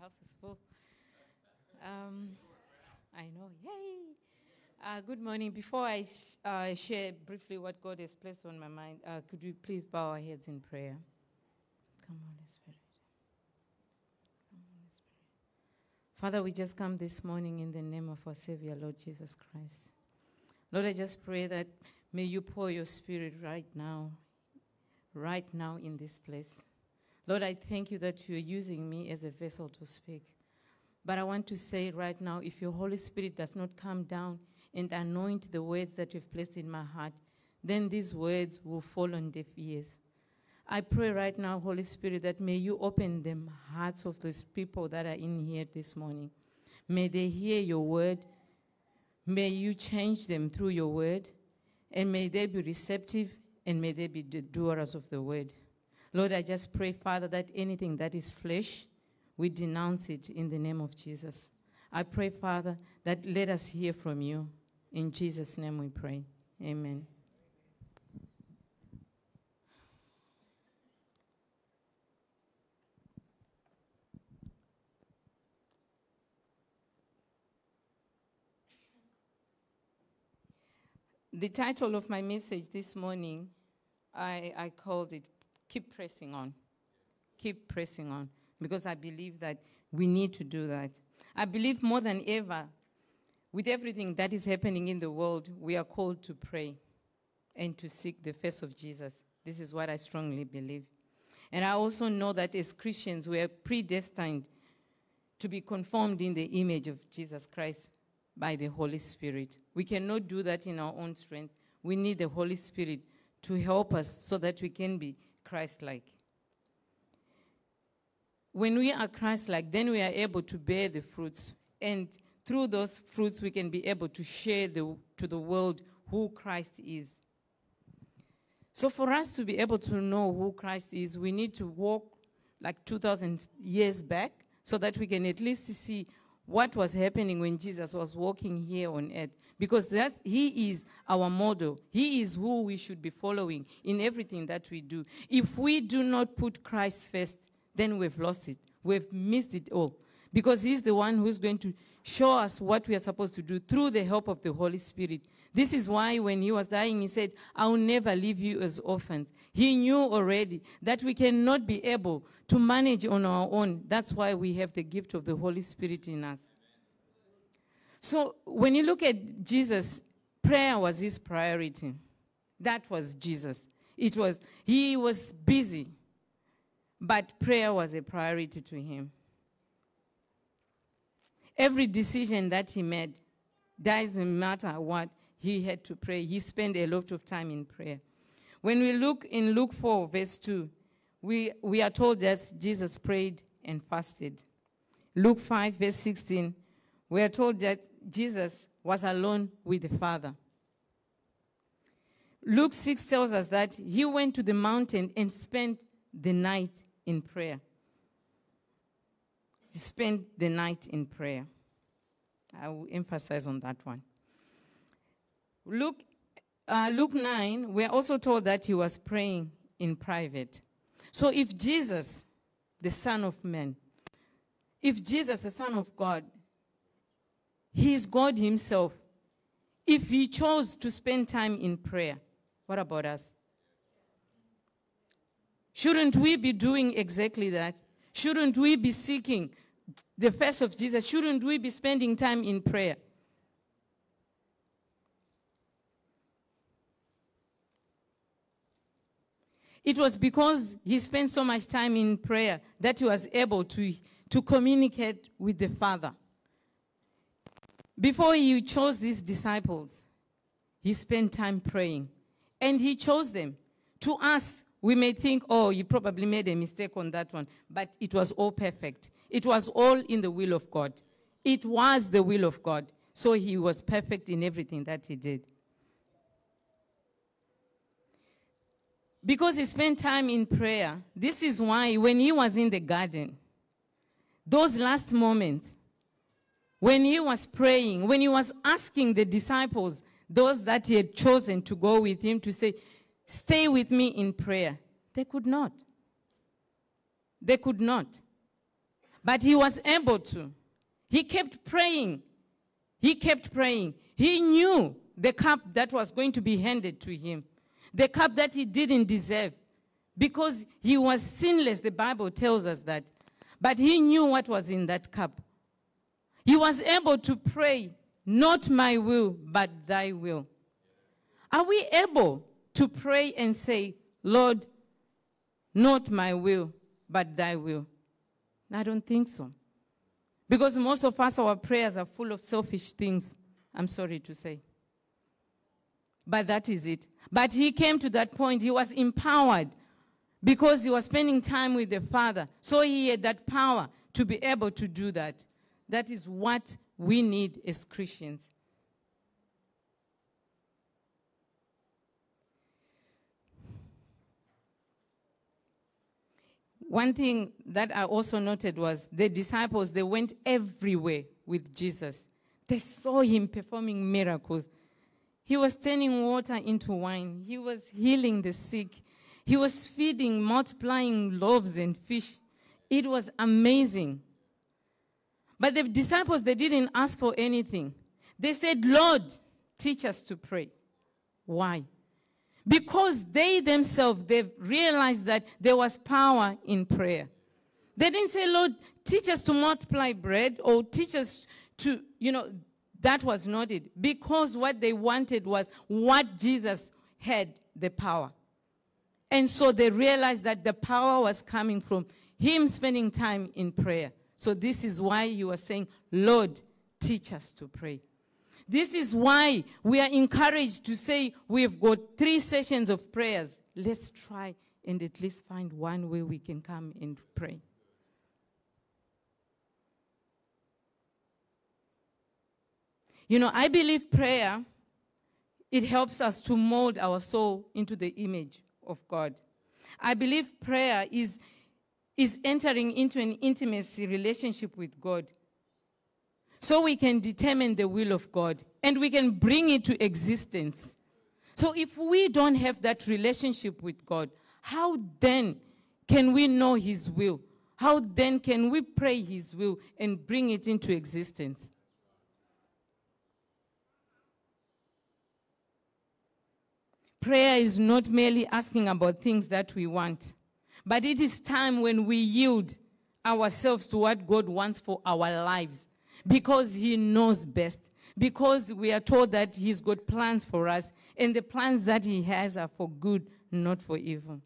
house is full. Um, I know, yay! Uh, good morning. Before I sh- uh, share briefly what God has placed on my mind, uh, could we please bow our heads in prayer? Come, Holy Spirit. Come, Holy Spirit. Father, we just come this morning in the name of our Savior, Lord Jesus Christ. Lord, I just pray that may you pour your Spirit right now, right now in this place. Lord, I thank you that you're using me as a vessel to speak. But I want to say right now if your Holy Spirit does not come down and anoint the words that you've placed in my heart, then these words will fall on deaf ears. I pray right now, Holy Spirit, that may you open the hearts of these people that are in here this morning. May they hear your word. May you change them through your word. And may they be receptive and may they be the doers of the word. Lord, I just pray, Father, that anything that is flesh, we denounce it in the name of Jesus. I pray, Father, that let us hear from you. In Jesus' name we pray. Amen. The title of my message this morning, I, I called it Keep Pressing On. Keep pressing on. Because I believe that we need to do that. I believe more than ever, with everything that is happening in the world, we are called to pray and to seek the face of Jesus. This is what I strongly believe. And I also know that as Christians, we are predestined to be conformed in the image of Jesus Christ by the Holy Spirit. We cannot do that in our own strength. We need the Holy Spirit to help us so that we can be Christ like. When we are Christ like, then we are able to bear the fruits. And through those fruits, we can be able to share the, to the world who Christ is. So, for us to be able to know who Christ is, we need to walk like 2,000 years back so that we can at least see what was happening when Jesus was walking here on earth. Because that's, he is our model. He is who we should be following in everything that we do. If we do not put Christ first, then we've lost it. We've missed it all. Because he's the one who's going to show us what we are supposed to do through the help of the Holy Spirit. This is why when he was dying, he said, I will never leave you as orphans. He knew already that we cannot be able to manage on our own. That's why we have the gift of the Holy Spirit in us. So when you look at Jesus, prayer was his priority. That was Jesus. It was, he was busy, but prayer was a priority to him. Every decision that he made, doesn't matter what, he had to pray. He spent a lot of time in prayer. When we look in Luke 4, verse 2, we, we are told that Jesus prayed and fasted. Luke 5, verse 16, we are told that Jesus was alone with the Father. Luke 6 tells us that he went to the mountain and spent the night in prayer. He spent the night in prayer. I will emphasize on that one. Luke, uh, Luke 9, we're also told that he was praying in private. So if Jesus, the Son of Man, if Jesus, the Son of God, he is God Himself. If He chose to spend time in prayer, what about us? Shouldn't we be doing exactly that? Shouldn't we be seeking the face of Jesus? Shouldn't we be spending time in prayer? It was because he spent so much time in prayer that he was able to, to communicate with the Father. Before he chose these disciples, he spent time praying. And he chose them. To us, we may think, oh, you probably made a mistake on that one. But it was all perfect. It was all in the will of God. It was the will of God. So he was perfect in everything that he did. Because he spent time in prayer, this is why when he was in the garden, those last moments, when he was praying, when he was asking the disciples, those that he had chosen to go with him, to say, Stay with me in prayer, they could not. They could not. But he was able to. He kept praying. He kept praying. He knew the cup that was going to be handed to him, the cup that he didn't deserve, because he was sinless. The Bible tells us that. But he knew what was in that cup. He was able to pray, Not my will, but thy will. Are we able to pray and say, Lord, not my will, but thy will? I don't think so. Because most of us, our prayers are full of selfish things, I'm sorry to say. But that is it. But he came to that point, he was empowered because he was spending time with the Father. So he had that power to be able to do that. That is what we need as Christians. One thing that I also noted was the disciples, they went everywhere with Jesus. They saw him performing miracles. He was turning water into wine. He was healing the sick. He was feeding, multiplying loaves and fish. It was amazing. But the disciples, they didn't ask for anything. They said, Lord, teach us to pray. Why? Because they themselves, they realized that there was power in prayer. They didn't say, Lord, teach us to multiply bread or teach us to, you know, that was not it. Because what they wanted was what Jesus had the power. And so they realized that the power was coming from him spending time in prayer. So this is why you are saying, Lord, teach us to pray. This is why we are encouraged to say we've got three sessions of prayers. Let's try and at least find one way we can come and pray. You know, I believe prayer it helps us to mold our soul into the image of God. I believe prayer is is entering into an intimacy relationship with God. So we can determine the will of God and we can bring it to existence. So if we don't have that relationship with God, how then can we know His will? How then can we pray His will and bring it into existence? Prayer is not merely asking about things that we want. But it is time when we yield ourselves to what God wants for our lives because He knows best. Because we are told that He's got plans for us, and the plans that He has are for good, not for evil.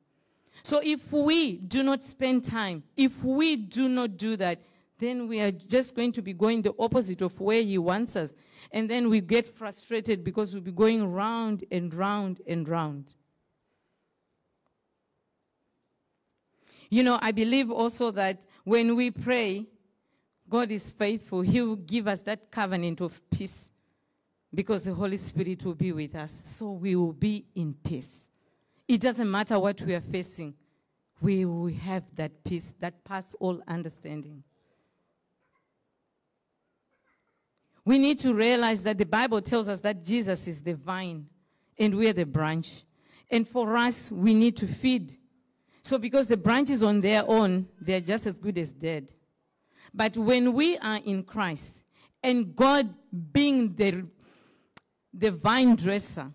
So if we do not spend time, if we do not do that, then we are just going to be going the opposite of where He wants us. And then we get frustrated because we'll be going round and round and round. You know, I believe also that when we pray, God is faithful. He will give us that covenant of peace because the Holy Spirit will be with us. So we will be in peace. It doesn't matter what we are facing, we will have that peace that passes all understanding. We need to realize that the Bible tells us that Jesus is the vine and we are the branch. And for us, we need to feed so, because the branches on their own, they're just as good as dead. But when we are in Christ, and God being the, the vine dresser,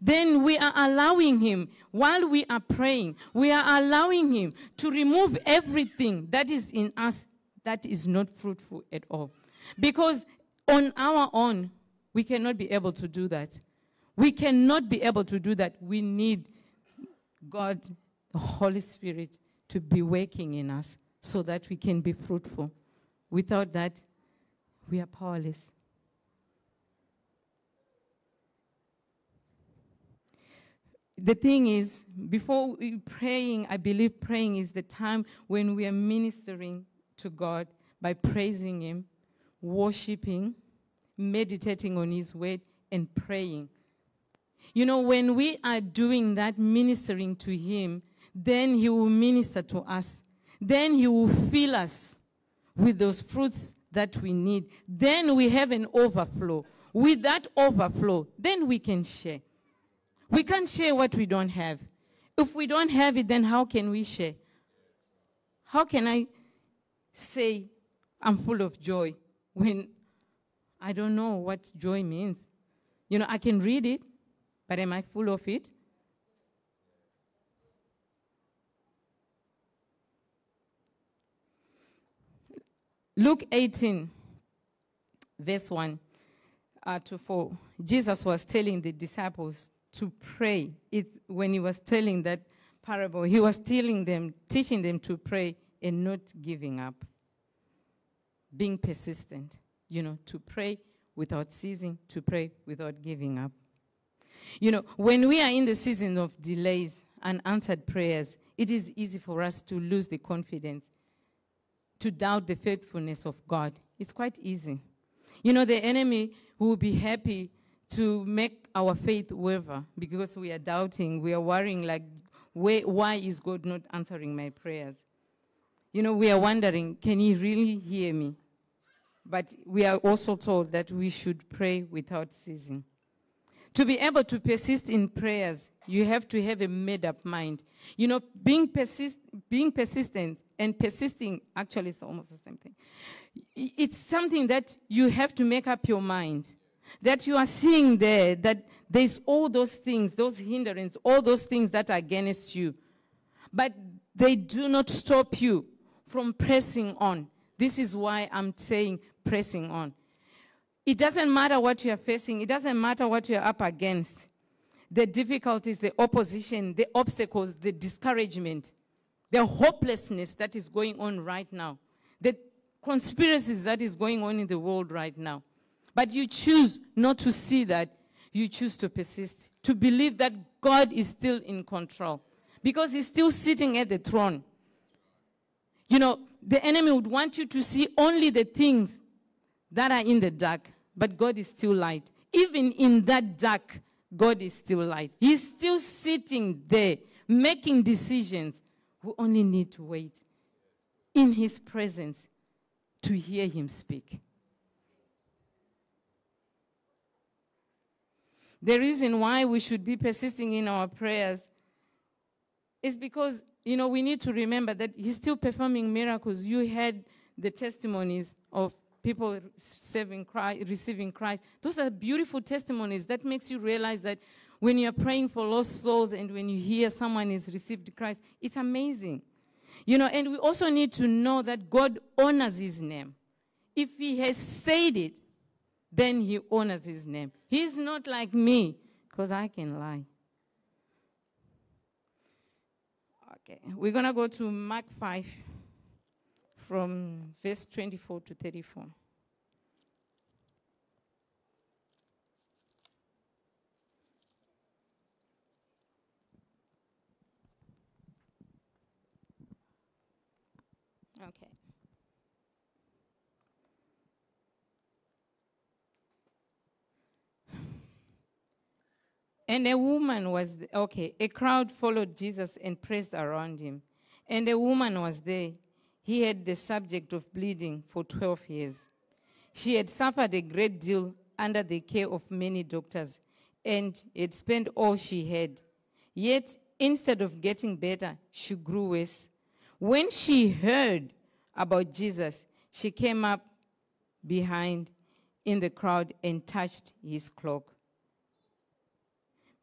then we are allowing Him, while we are praying, we are allowing Him to remove everything that is in us that is not fruitful at all. Because on our own, we cannot be able to do that. We cannot be able to do that. We need God the Holy Spirit to be working in us so that we can be fruitful. Without that, we are powerless. The thing is, before praying, I believe praying is the time when we are ministering to God by praising Him, worshiping, meditating on His word, and praying. You know, when we are doing that, ministering to Him, then He will minister to us. Then He will fill us with those fruits that we need. Then we have an overflow. With that overflow, then we can share. We can't share what we don't have. If we don't have it, then how can we share? How can I say, I'm full of joy when I don't know what joy means? You know, I can read it, but am I full of it? Luke 18, verse 1 uh, to 4. Jesus was telling the disciples to pray. It, when he was telling that parable, he was telling them, teaching them to pray and not giving up. Being persistent, you know, to pray without ceasing, to pray without giving up. You know, when we are in the season of delays and answered prayers, it is easy for us to lose the confidence to doubt the faithfulness of God. It's quite easy. You know, the enemy will be happy to make our faith waver because we are doubting, we are worrying, like, why is God not answering my prayers? You know, we are wondering, can He really hear me? But we are also told that we should pray without ceasing. To be able to persist in prayers, you have to have a made up mind. You know, being, persist, being persistent and persisting actually is almost the same thing. It's something that you have to make up your mind. That you are seeing there, that there's all those things, those hindrances, all those things that are against you. But they do not stop you from pressing on. This is why I'm saying pressing on. It doesn't matter what you're facing, it doesn't matter what you're up against. The difficulties, the opposition, the obstacles, the discouragement the hopelessness that is going on right now, the conspiracies that is going on in the world right now. But you choose not to see that. You choose to persist, to believe that God is still in control because he's still sitting at the throne. You know, the enemy would want you to see only the things that are in the dark, but God is still light. Even in that dark, God is still light. He's still sitting there making decisions, we only need to wait in his presence to hear him speak. The reason why we should be persisting in our prayers is because, you know, we need to remember that he's still performing miracles. You had the testimonies of people serving Christ, receiving Christ. Those are beautiful testimonies that makes you realize that when you're praying for lost souls and when you hear someone has received Christ, it's amazing. You know, and we also need to know that God honors his name. If he has said it, then he honors his name. He's not like me, because I can lie. Okay, we're going to go to Mark 5 from verse 24 to 34. Okay. And a woman was, okay, a crowd followed Jesus and pressed around him. And a woman was there. He had the subject of bleeding for 12 years. She had suffered a great deal under the care of many doctors and had spent all she had. Yet, instead of getting better, she grew worse. When she heard about Jesus, she came up behind in the crowd and touched his cloak.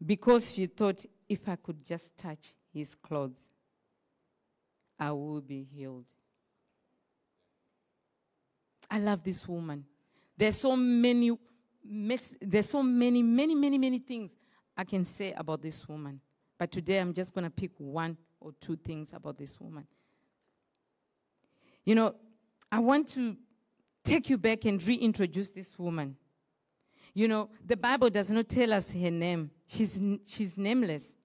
Because she thought, if I could just touch his clothes, I will be healed. I love this woman. There's so many, there's so many, many, many, many things I can say about this woman. But today I'm just going to pick one or two things about this woman. You know, I want to take you back and reintroduce this woman. You know, the Bible does not tell us her name. She's, she's nameless.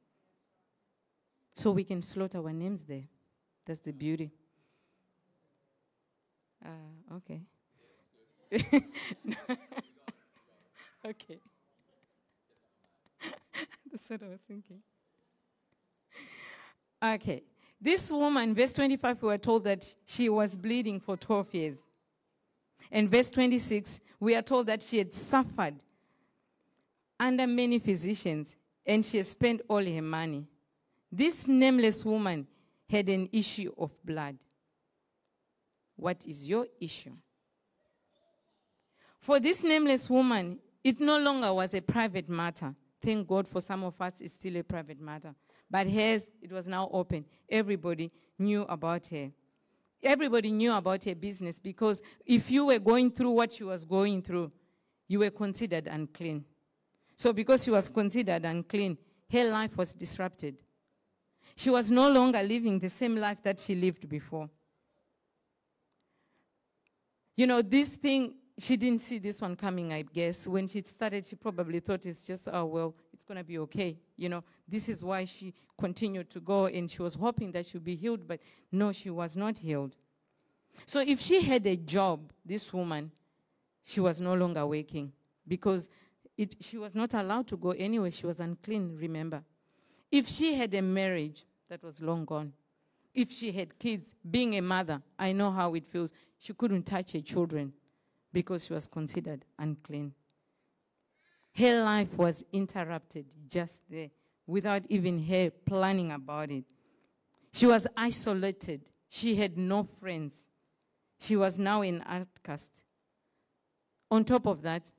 So we can slot our names there. That's the beauty. Uh, okay. okay. That's what I was thinking. Okay. This woman, verse 25, we were told that she was bleeding for 12 years. And verse 26, we are told that she had suffered under many physicians and she spent all her money. This nameless woman had an issue of blood. what is your issue. For this nameless woman, it no longer was a private matter. Thank God for some of us, it's still a private matter. But hers, it was now open. Everybody knew about her. Everybody knew about her business because if you were going through what she was going through, you were considered unclean. So, because she was considered unclean, her life was disrupted. She was no longer living the same life that she lived before. You know, this thing, she didn't see this one coming, I guess. When she started, she probably thought it's just, oh, well, it's going to be okay. You know, this is why she continued to go and she was hoping that she'd be healed, but no, she was not healed. So if she had a job, this woman, she was no longer working because it, she was not allowed to go anywhere. She was unclean, remember. If she had a marriage, that was long gone. If she had kids, being a mother, I know how it feels. She couldn't touch her children because she was considered unclean. Her life was interrupted just there without even her planning about it. She was isolated. She had no friends. She was now an outcast. On top of that,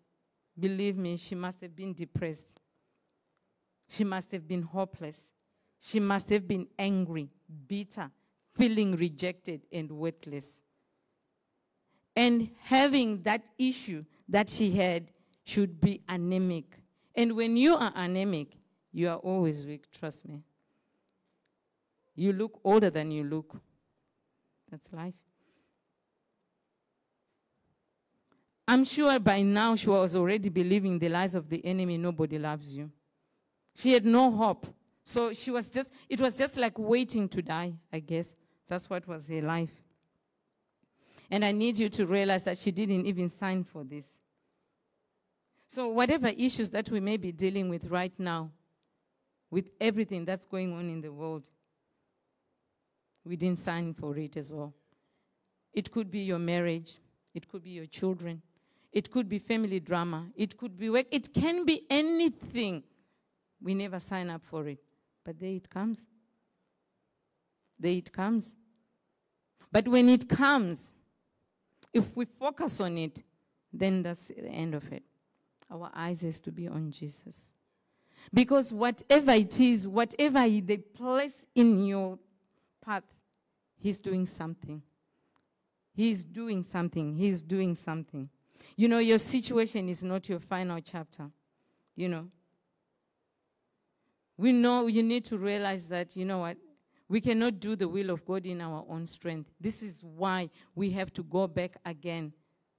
believe me, she must have been depressed. She must have been hopeless. She must have been angry, bitter, feeling rejected and worthless. And having that issue that she had should be anemic. And when you are anemic, you are always weak, trust me. You look older than you look. That's life. I'm sure by now she was already believing the lies of the enemy nobody loves you. She had no hope. So she was just, it was just like waiting to die, I guess. That's what was her life. And I need you to realize that she didn't even sign for this. So, whatever issues that we may be dealing with right now, with everything that's going on in the world, we didn't sign for it as well. It could be your marriage, it could be your children, it could be family drama. It could be work. It can be anything. We never sign up for it. But there it comes. There it comes. But when it comes, if we focus on it, then that's the end of it. Our eyes has to be on Jesus. Because whatever it is, whatever they place in your path, He's doing something. He's doing something. He's doing something. You know, your situation is not your final chapter. You know. We know you need to realize that, you know what? We cannot do the will of God in our own strength. This is why we have to go back again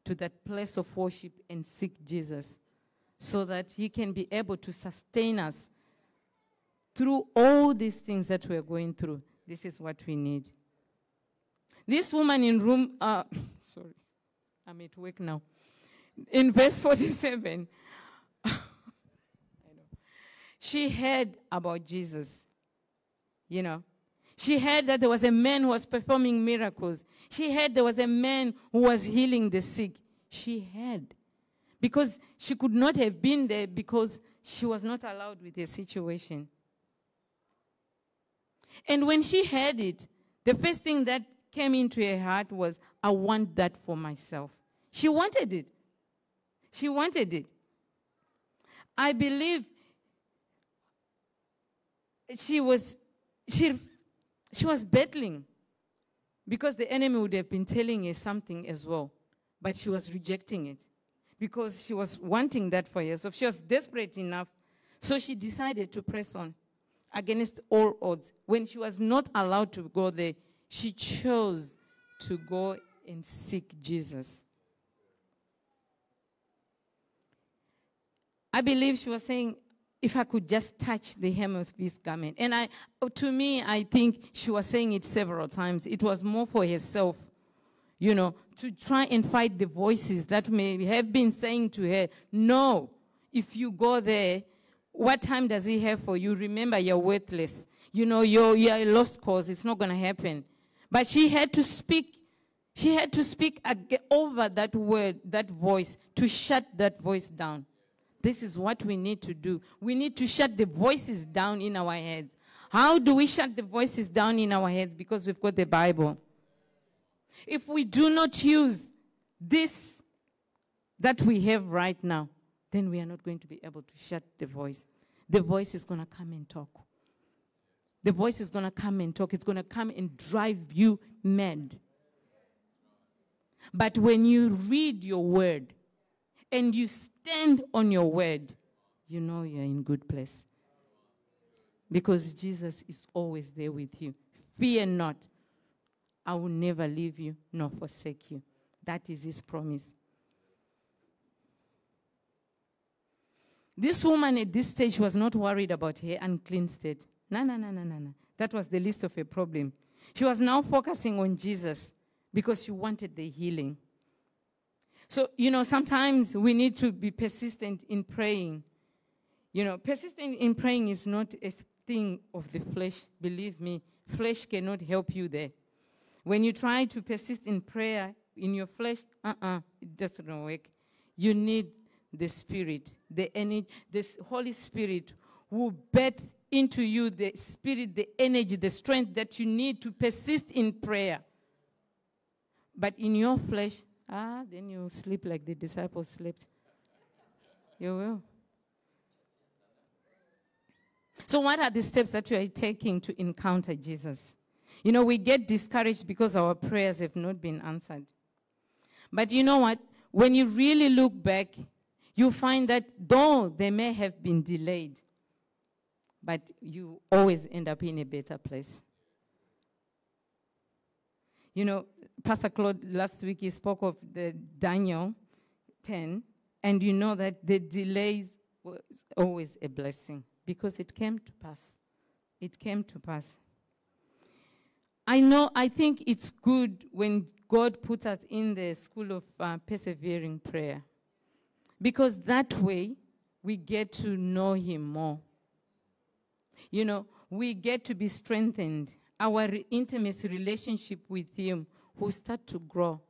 to that place of worship and seek Jesus so that He can be able to sustain us through all these things that we're going through. This is what we need. This woman in room, uh, sorry, I'm at work now in verse 47, she heard about Jesus. You know, she heard that there was a man who was performing miracles. She heard there was a man who was healing the sick. She heard. Because she could not have been there because she was not allowed with the situation. And when she heard it, the first thing that came into her heart was, I want that for myself. She wanted it. She wanted it. I believe she was she she was battling because the enemy would have been telling her something as well, but she was rejecting it because she was wanting that for herself. She was desperate enough, so she decided to press on against all odds. When she was not allowed to go there, she chose to go and seek Jesus. I believe she was saying, if I could just touch the hem of his garment. And I, to me, I think she was saying it several times. It was more for herself, you know, to try and fight the voices that may have been saying to her, no, if you go there, what time does he have for you? Remember, you're worthless. You know, you're, you're a lost cause. It's not going to happen. But she had to speak. She had to speak over that word, that voice, to shut that voice down. This is what we need to do. We need to shut the voices down in our heads. How do we shut the voices down in our heads? Because we've got the Bible. If we do not use this that we have right now, then we are not going to be able to shut the voice. The voice is going to come and talk. The voice is going to come and talk. It's going to come and drive you mad. But when you read your word and you stand on your word, you know you're in good place. Because Jesus is always there with you. Fear not. I will never leave you nor forsake you. That is his promise. This woman at this stage was not worried about her unclean state. No, no, no, no, no, no. That was the least of her problem. She was now focusing on Jesus because she wanted the healing. So, you know, sometimes we need to be persistent in praying. You know, persistent in praying is not a thing of the flesh. Believe me, flesh cannot help you there. When you try to persist in prayer in your flesh, uh uh-uh, uh it doesn't work. You need the Spirit, the energy, the Holy Spirit will birth into you the spirit, the energy, the strength that you need to persist in prayer. But in your flesh, ah, then you sleep like the disciples slept. You will. So, what are the steps that you are taking to encounter Jesus? You know, we get discouraged because our prayers have not been answered. But you know what? When you really look back, you find that though they may have been delayed, but you always end up in a better place. You know, Pastor Claude last week he spoke of the Daniel 10, and you know that the delays was always a blessing because it came to pass. It came to pass. I know, I think it's good when God puts us in the school of uh, persevering prayer because that way we get to know Him more. You know, we get to be strengthened. Our intimacy relationship with Him will start to grow.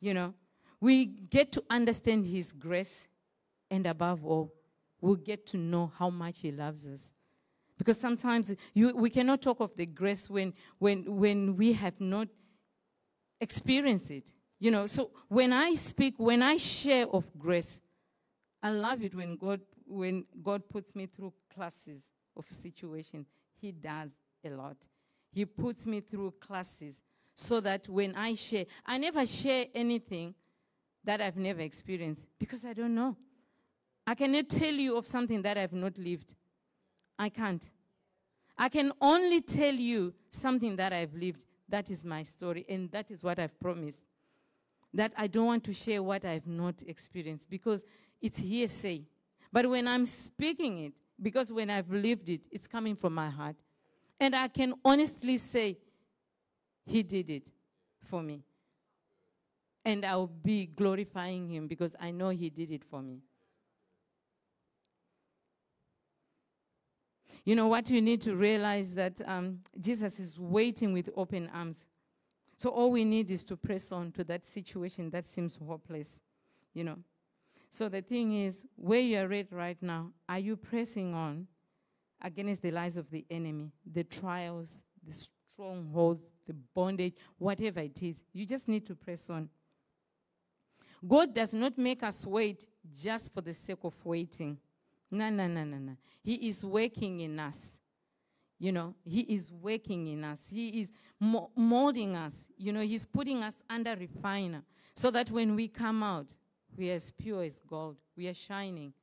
You know, we get to understand His grace, and above all, we get to know how much He loves us. Because sometimes you, we cannot talk of the grace when, when, when we have not experienced it. You know, so when I speak, when I share of grace, I love it when God, when God puts me through classes of situation. He does a lot. He puts me through classes so that when I share, I never share anything that I've never experienced because I don't know. I cannot tell you of something that I've not lived. I can't. I can only tell you something that I've lived. That is my story, and that is what I've promised. That I don't want to share what I've not experienced because it's hearsay. But when I'm speaking it, because when I've lived it, it's coming from my heart. And I can honestly say, He did it for me. And I'll be glorifying Him because I know He did it for me. You know what you need to realize that um, Jesus is waiting with open arms. So all we need is to press on to that situation that seems hopeless, you know. So the thing is, where you are at right now, are you pressing on against the lies of the enemy, the trials, the strongholds, the bondage, whatever it is? You just need to press on. God does not make us wait just for the sake of waiting. No, no, no, no, no. He is working in us. You know, He is working in us. He is molding us. You know, He's putting us under refiner so that when we come out, we are as pure as gold. We are shining.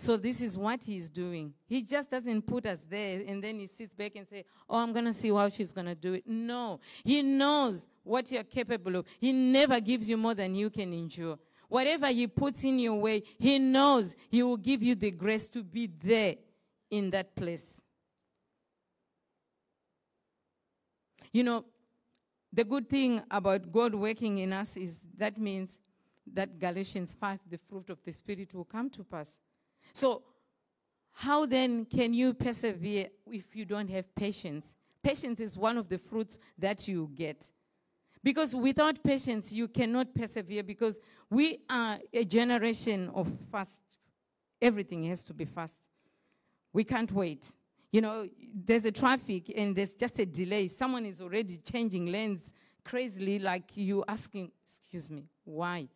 So this is what he's doing. He just doesn't put us there and then he sits back and say, "Oh, I'm going to see how she's going to do it." No. He knows what you're capable of. He never gives you more than you can endure. Whatever he puts in your way, he knows he will give you the grace to be there in that place. You know, the good thing about God working in us is that means that Galatians 5, the fruit of the Spirit will come to pass. So, how then can you persevere if you don't have patience? Patience is one of the fruits that you get. Because without patience, you cannot persevere because we are a generation of fast. Everything has to be fast. We can't wait. You know, there's a traffic and there's just a delay. Someone is already changing lanes crazily, like you asking, excuse me, why?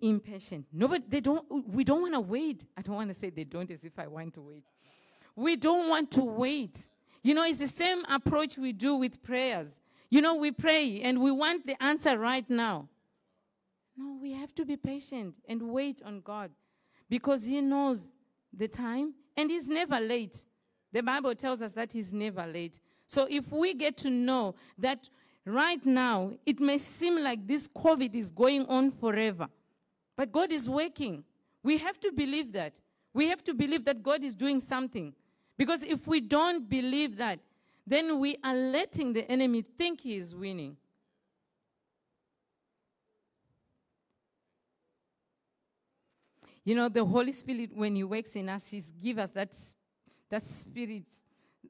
Impatient. Nobody, they don't, we don't want to wait. I don't want to say they don't as if I want to wait. We don't want to wait. You know, it's the same approach we do with prayers. You know, we pray and we want the answer right now. No, we have to be patient and wait on God because He knows the time and He's never late. The Bible tells us that He's never late. So if we get to know that right now, it may seem like this COVID is going on forever, but God is working. We have to believe that. We have to believe that God is doing something. Because if we don't believe that, then we are letting the enemy think he is winning. You know, the Holy Spirit, when He works in us, He gives us that, that spirit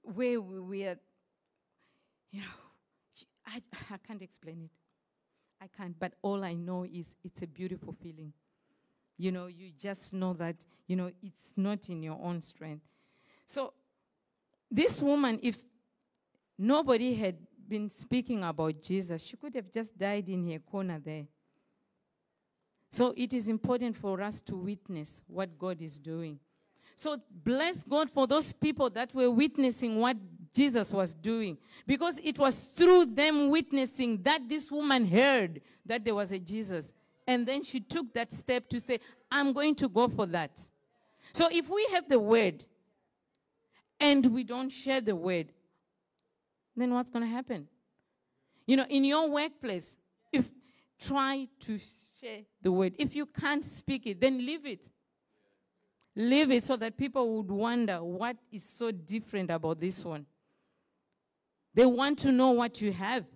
where we, we are, you know, I, I can't explain it. I can't, but all I know is it's a beautiful feeling. You know, you just know that, you know, it's not in your own strength. So, this woman, if nobody had been speaking about Jesus, she could have just died in her corner there. So it is important for us to witness what God is doing. So bless God for those people that were witnessing what Jesus was doing. Because it was through them witnessing that this woman heard that there was a Jesus. And then she took that step to say, I'm going to go for that. So if we have the word and we don't share the word, then what's going to happen? You know, in your workplace, if try to share the word. If you can't speak it, then leave it. Leave it so that people would wonder what is so different about this one. They want to know what you have.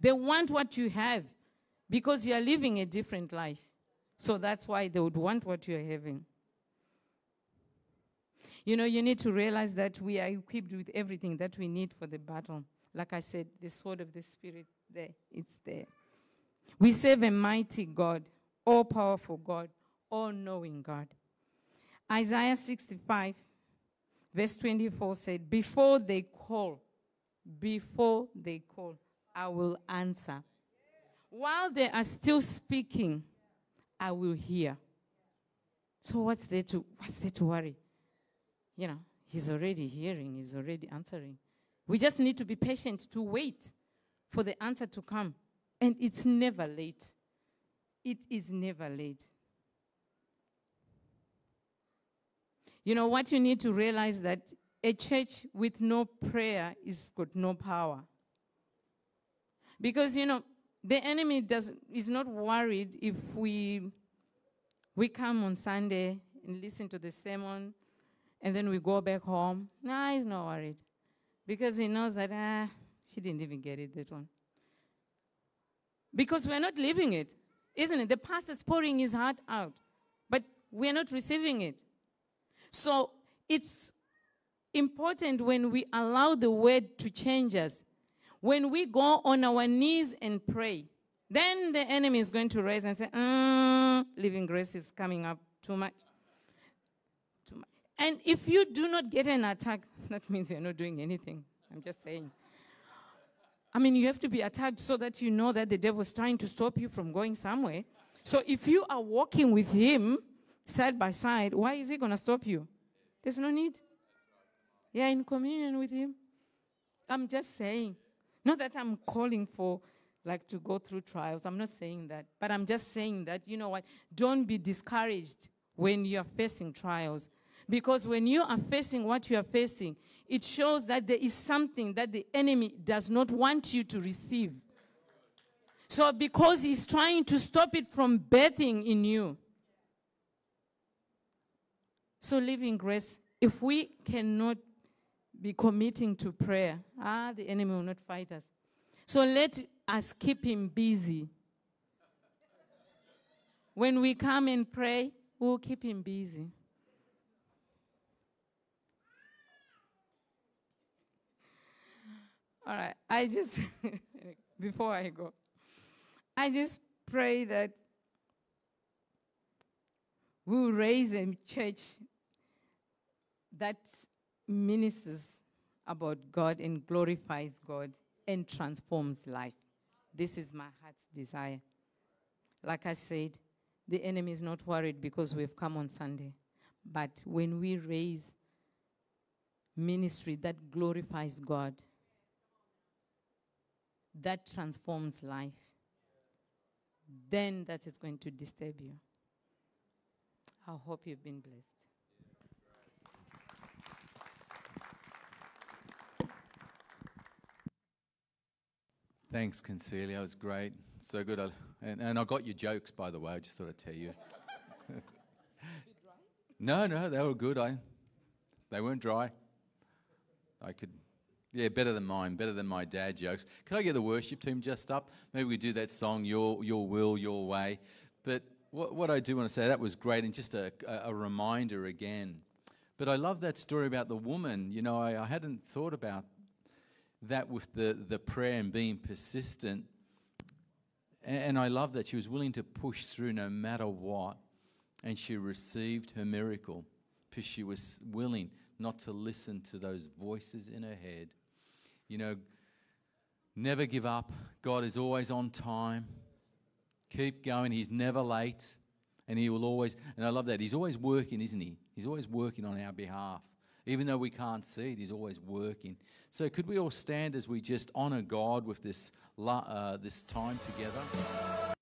They want what you have because you are living a different life. So that's why they would want what you're having. You know, you need to realize that we are equipped with everything that we need for the battle. Like I said, the sword of the Spirit, there, it's there. We serve a mighty God, all powerful God, all knowing God. Isaiah 65, verse 24 said, Before they call, before they call, I will answer. While they are still speaking, I will hear. So what's there to what's there to worry? You know, he's already hearing, he's already answering. We just need to be patient to wait for the answer to come. And it's never late. It is never late. You know what you need to realize that a church with no prayer is got no power. Because you know the enemy does is not worried if we we come on Sunday and listen to the sermon and then we go back home. No, he's not worried. Because he knows that ah, she didn't even get it that one. Because we're not living it, isn't it? The pastor's pouring his heart out, but we're not receiving it. So it's important when we allow the word to change us. When we go on our knees and pray, then the enemy is going to raise and say, mm, living grace is coming up too much. Too much. And if you do not get an attack, that means you're not doing anything. I'm just saying. I mean, you have to be attacked so that you know that the devil is trying to stop you from going somewhere. So if you are walking with him side by side, why is he going to stop you? There's no need. Yeah, in communion with him. I'm just saying. Not that I'm calling for like to go through trials. I'm not saying that. But I'm just saying that, you know what? Don't be discouraged when you're facing trials. Because when you are facing what you are facing, it shows that there is something that the enemy does not want you to receive. So, because he's trying to stop it from birthing in you. So, living grace, if we cannot be committing to prayer, ah, the enemy will not fight us. So, let us keep him busy. When we come and pray, we'll keep him busy. All right. I just, before I go, I just pray that we will raise a church that ministers about God and glorifies God and transforms life. This is my heart's desire. Like I said, the enemy is not worried because we've come on Sunday. But when we raise ministry that glorifies God, that transforms life, then that is going to disturb you. I hope you've been blessed. Thanks, Concelia. It was great. So good. I, and, and I got your jokes, by the way. I just thought I'd tell you. no, no, they were good. I, they weren't dry. I could, yeah, better than mine, better than my dad jokes. Can I get the worship team just up? Maybe we do that song, Your, Your Will, Your Way. But what, what I do want to say, that was great, and just a, a, a reminder again. But I love that story about the woman. You know, I, I hadn't thought about that with the, the prayer and being persistent. And, I love that she was willing to push through no matter what. And she received her miracle because she was willing not to listen to those voices in her head. You know, never give up. God is always on time. Keep going. He's never late. And He will always, and I love that. He's always working, isn't He? He's always working on our behalf. Even though we can't see it, He's always working. So, could we all stand as we just honor God with this, uh, this time together?